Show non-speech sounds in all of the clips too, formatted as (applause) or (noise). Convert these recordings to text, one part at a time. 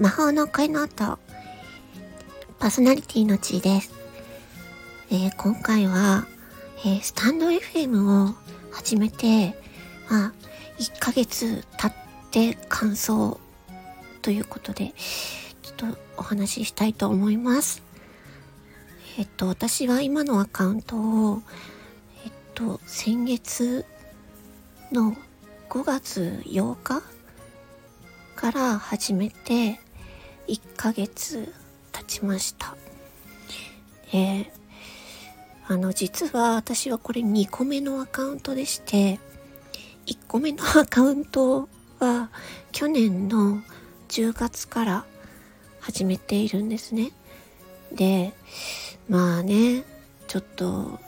魔法の声の音、パーソナリティのちーです。えー、今回は、えー、スタンド FM を始めて、まあ、1ヶ月経って感想ということで、ちょっとお話ししたいと思います。えっと、私は今のアカウントを、えっと、先月の5月8日から始めて1ヶ月経ちました。で、あの、実は私はこれ2個目のアカウントでして、1個目のアカウントは去年の10月から始めているんですね。で、まあね、ちょっと、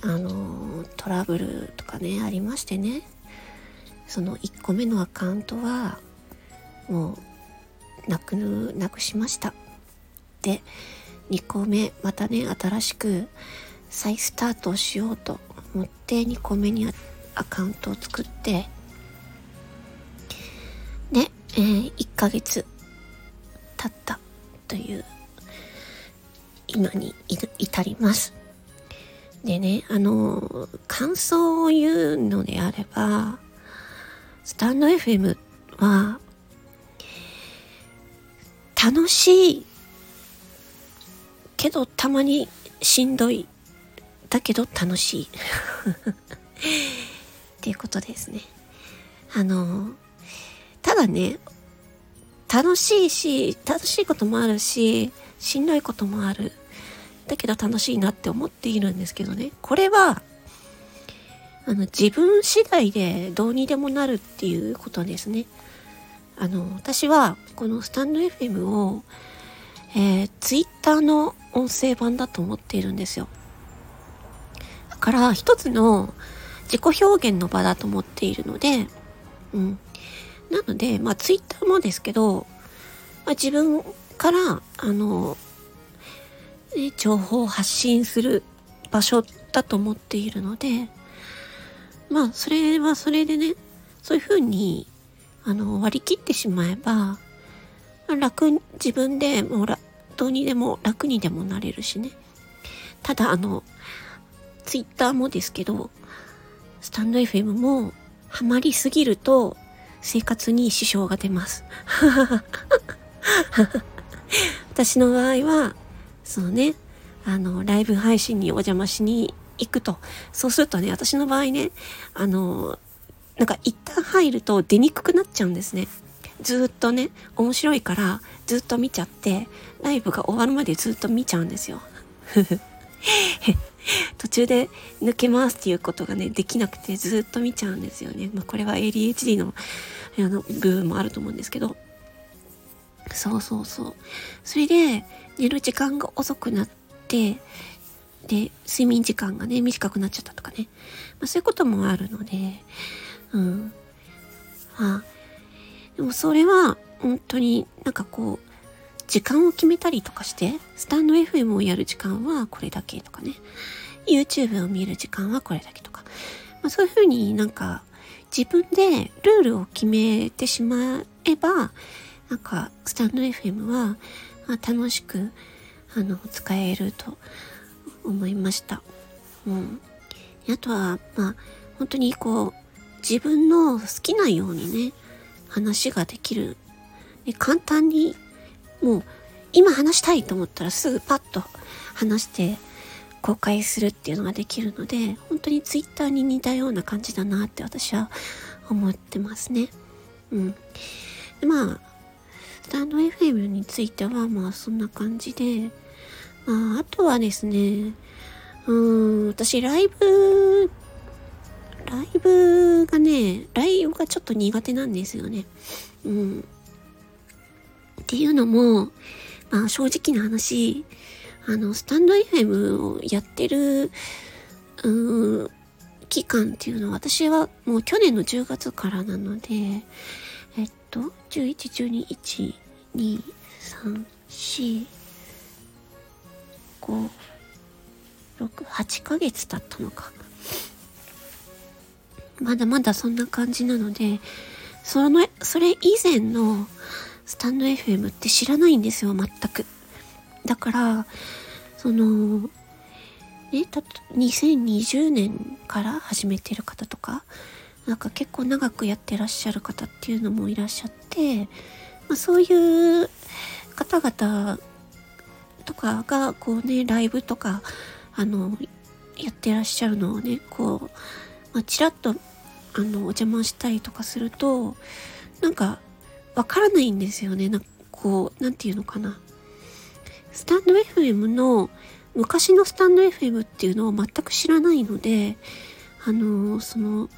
あの、トラブルとかね、ありましてね。その1個目のアカウントはもうなくなくしました。で2個目またね新しく再スタートをしようと思って2個目にアカウントを作って。で、えー、1ヶ月経ったという今に至ります。でねあの感想を言うのであればスタンド FM は楽しいけどたまにしんどい。だけど楽しい。(laughs) っていうことですね。あのただね楽しいし楽しいこともあるししんどいこともある。だけど楽しいなって思っているんですけどね。これはあの、自分次第でどうにでもなるっていうことですね。あの、私はこのスタンド FM を、えー、Twitter の音声版だと思っているんですよ。だから一つの自己表現の場だと思っているので、うん。なので、まあ Twitter もですけど、まあ、自分から、あの、ね、情報を発信する場所だと思っているので、まあ、それはそれでね、そういうふうに、あの、割り切ってしまえば、楽、自分でもうどうにでも楽にでもなれるしね。ただ、あの、ツイッターもですけど、スタンド FM もハマりすぎると生活に支障が出ます。(laughs) 私の場合は、そうね、あの、ライブ配信にお邪魔しに行くと。そうするとね、私の場合ね、あの、なんか一旦入ると出にくくなっちゃうんですね。ずっとね、面白いからずっと見ちゃって、ライブが終わるまでずっと見ちゃうんですよ。(laughs) 途中で抜けますっていうことがね、できなくてずっと見ちゃうんですよね。まあこれは ADHD のあの部分もあると思うんですけど。そうそうそう。それで寝る時間が遅くなって、で、睡眠時間がね、短くなっちゃったとかね。まあ、そういうこともあるので、うん。あでもそれは、本当になんかこう、時間を決めたりとかして、スタンド FM をやる時間はこれだけとかね。YouTube を見る時間はこれだけとか。まあ、そういうふうになんか、自分でルールを決めてしまえば、なんか、スタンド FM は、あ、楽しく、あの、使えると思いました。うん。あとは、まあ、本当にこう、自分の好きなようにね、話ができる。で簡単に、もう、今話したいと思ったらすぐパッと話して公開するっていうのができるので、本当にツイッターに似たような感じだなって私は思ってますね。うん。でまあ、スタンド FM についてはまあそんな感じで、まあ、あとはですね、うん、私ライブ、ライブがね、ライブがちょっと苦手なんですよね。うん。っていうのも、まあ正直な話、あの、スタンド FM をやってる、うん、期間っていうのは私はもう去年の10月からなので、えっと、11、12、1、2、3、4、5、6、8ヶ月経ったのか。まだまだそんな感じなので、その、それ以前のスタンド FM って知らないんですよ、全く。だから、その、ね、た2020年から始めてる方とか、なんか結構長くやってらっしゃる方っていうのもいらっしゃって、まあ、そういう方々とかがこうねライブとかあのやってらっしゃるのをねこう、まあ、ちらっとあのお邪魔したりとかするとなんかわからないんですよねなんかこうなんていうのかなスタンド FM の昔のスタンド FM っていうのを全く知らないのであのその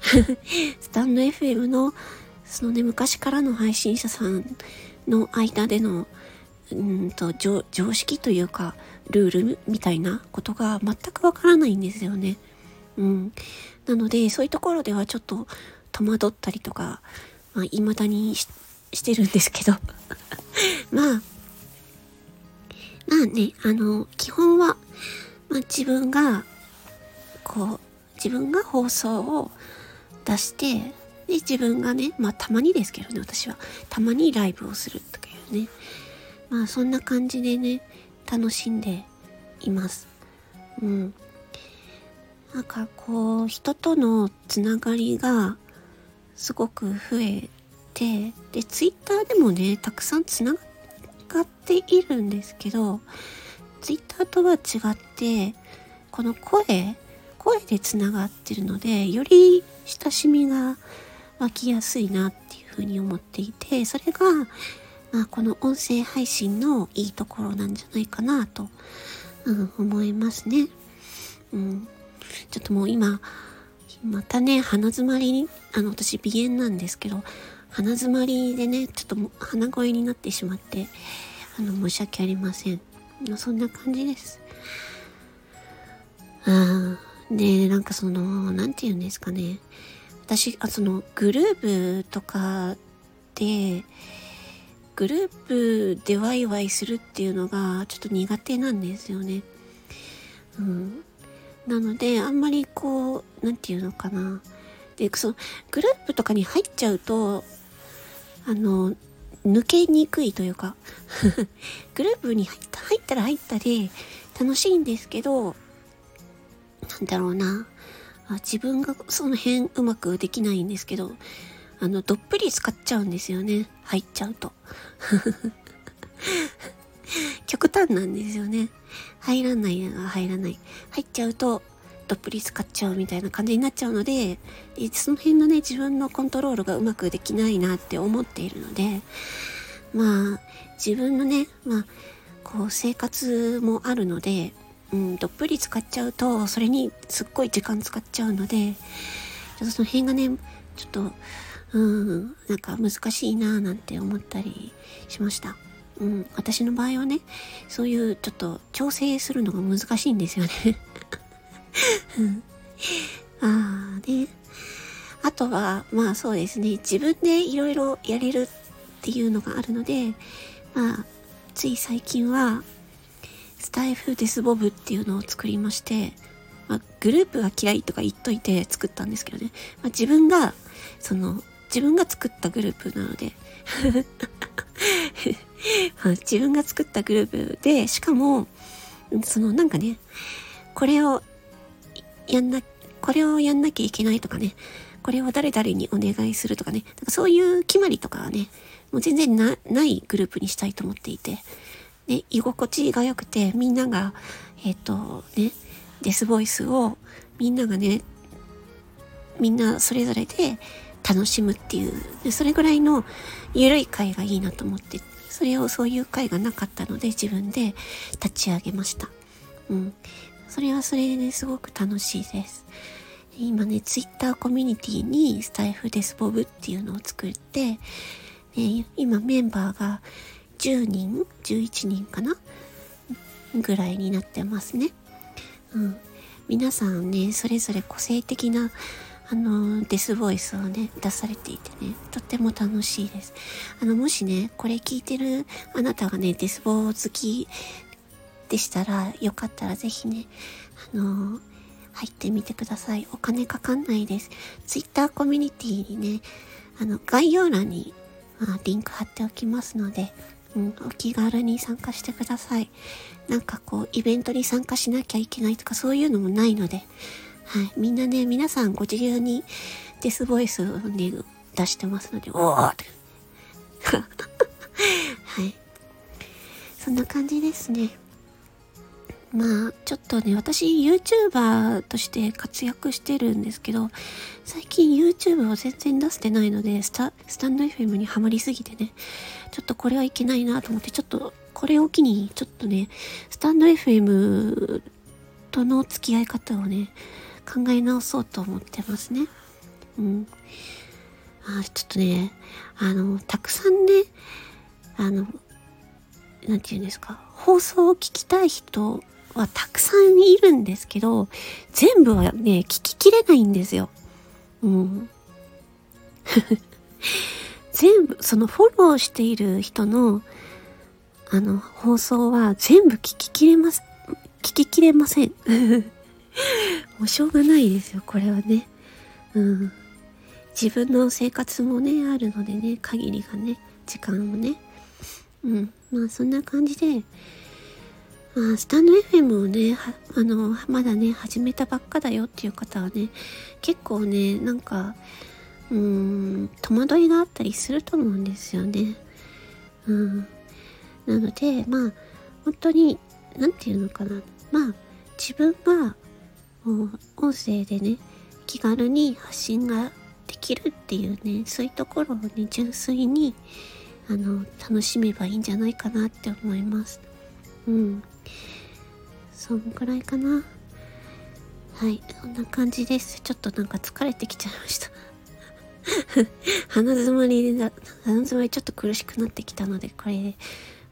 (laughs) スタンド FM のそのね昔からの配信者さんの間でのうんと常識というかルールみたいなことが全くわからないんですよね。うん。なのでそういうところではちょっと戸惑ったりとか、まあ、未だにしてるんですけど (laughs) まあまあねあの基本は、まあ、自分がこう自分が放送を出してで自分がねまあたまにですけどね私はたまにライブをするとかいうねまあそんな感じでね、楽しんでいます。うん。なんかこう、人とのつながりがすごく増えて、で、ツイッターでもね、たくさんつながっているんですけど、ツイッターとは違って、この声、声でつながってるので、より親しみが湧きやすいなっていうふうに思っていて、それがまあ、この音声配信のいいところなんじゃないかなと、うん、思いますね。うん。ちょっともう今、またね、鼻づまりに、あの、私鼻炎なんですけど、鼻づまりでね、ちょっと鼻声になってしまって、あの、申し訳ありません。そんな感じです。あ、で、なんかその、なんて言うんですかね。私、あ、その、グループとかで、グループでワイワイするっていうのがちょっと苦手なんですよね。うん。なので、あんまりこう、なんていうのかな。で、その、グループとかに入っちゃうと、あの、抜けにくいというか (laughs) グループに入った入ったら入ったで楽しいんですけど、なんだろうな。自分がその辺うまくできないんですけど、あの、どっぷり使っちゃうんですよね。入っちゃうと。極端なんですよね。入らないのが入らない。入っちゃうと、どっぷり使っちゃうみたいな感じになっちゃうので、でその辺のね、自分のコントロールがうまくできないなって思っているので、まあ、自分のね、まあ、こう、生活もあるので、うん、どっぷり使っちゃうと、それにすっごい時間使っちゃうので、ちょっとその辺がね、ちょっと、うん、なんか難しいなぁなんて思ったりしました。うん、私の場合はね、そういうちょっと調整するのが難しいんですよね。(laughs) うん、ああ、ね。あとは、まあそうですね、自分でいろいろやれるっていうのがあるので、まあ、つい最近は、スタイフデスボブっていうのを作りまして、まあ、グループが嫌いとか言っといて作ったんですけどね、まあ、自分が、その、自分が作ったグループなので。(laughs) 自分が作ったグループで、しかも、そのなんかね、これをやんな、これをやんなきゃいけないとかね、これを誰々にお願いするとかね、なんかそういう決まりとかはね、もう全然なないグループにしたいと思っていて、で、居心地が良くて、みんなが、えっ、ー、と、ね、デスボイスをみんながね、みんなそれぞれで楽しむっていう、それぐらいの緩い会がいいなと思って、それをそういう会がなかったので自分で立ち上げました。うん。それはそれですごく楽しいです。今ね、ツイッターコミュニティにスタイフデスボブっていうのを作って、ね、今メンバーが10人 ?11 人かな？ぐらいになってますね。うん。皆さんね、それぞれ個性的なあの、デスボイスをね、出されていてね、とっても楽しいです。あの、もしね、これ聞いてるあなたがね、デスボ好きでしたら、よかったらぜひね、あの、入ってみてください。お金かかんないです。ツイッターコミュニティにね、あの、概要欄にまあ、リンク貼っておきますので、うん、お気軽に参加してください。なんかこう、イベントに参加しなきゃいけないとかそういうのもないので、はい。みんなね、皆さんご自由にデスボイスをね、出してますので、おーって。(laughs) はい。そんな感じですね。まあ、ちょっとね、私 YouTuber として活躍してるんですけど、最近 YouTube を全然出してないので、スタ、スタンド FM にはまりすぎてね、ちょっとこれはいけないなと思って、ちょっと、これを機に、ちょっとね、スタンド FM との付き合い方をね、考え直そうと思ってますね。うん。あちょっとね、あの、たくさんね、あの、なんて言うんですか、放送を聞きたい人はたくさんいるんですけど、全部はね、聞ききれないんですよ。うん。(laughs) 全部、そのフォローしている人の、あの、放送は全部聞ききれます、聞ききれません。もうしょうがないですよ、これはね。うん。自分の生活もね、あるのでね、限りがね、時間もね。うん。まあそんな感じで、まあ、スタンド FM をね、あの、まだね、始めたばっかだよっていう方はね、結構ね、なんか、うーん、戸惑いがあったりすると思うんですよね。うん。なので、まあ、本当に、なんていうのかな。まあ、自分が、音声でね、気軽に発信ができるっていうね、そういうところをね、純粋に、あの、楽しめばいいんじゃないかなって思います。うん。そんくらいかな。はい、そんな感じです。ちょっとなんか疲れてきちゃいました (laughs) 鼻づまりで、鼻づまりちょっと苦しくなってきたので、これで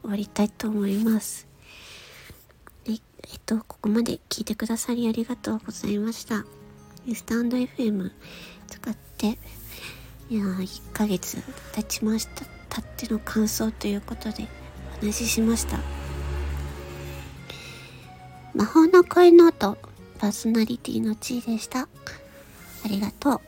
終わりたいと思います。えっと、ここまで聞いてくださりありがとうございました。スタンド FM 使って、いや1ヶ月経ちました。経っての感想ということでお話ししました。魔法の声ノートパーソナリティの地位でした。ありがとう。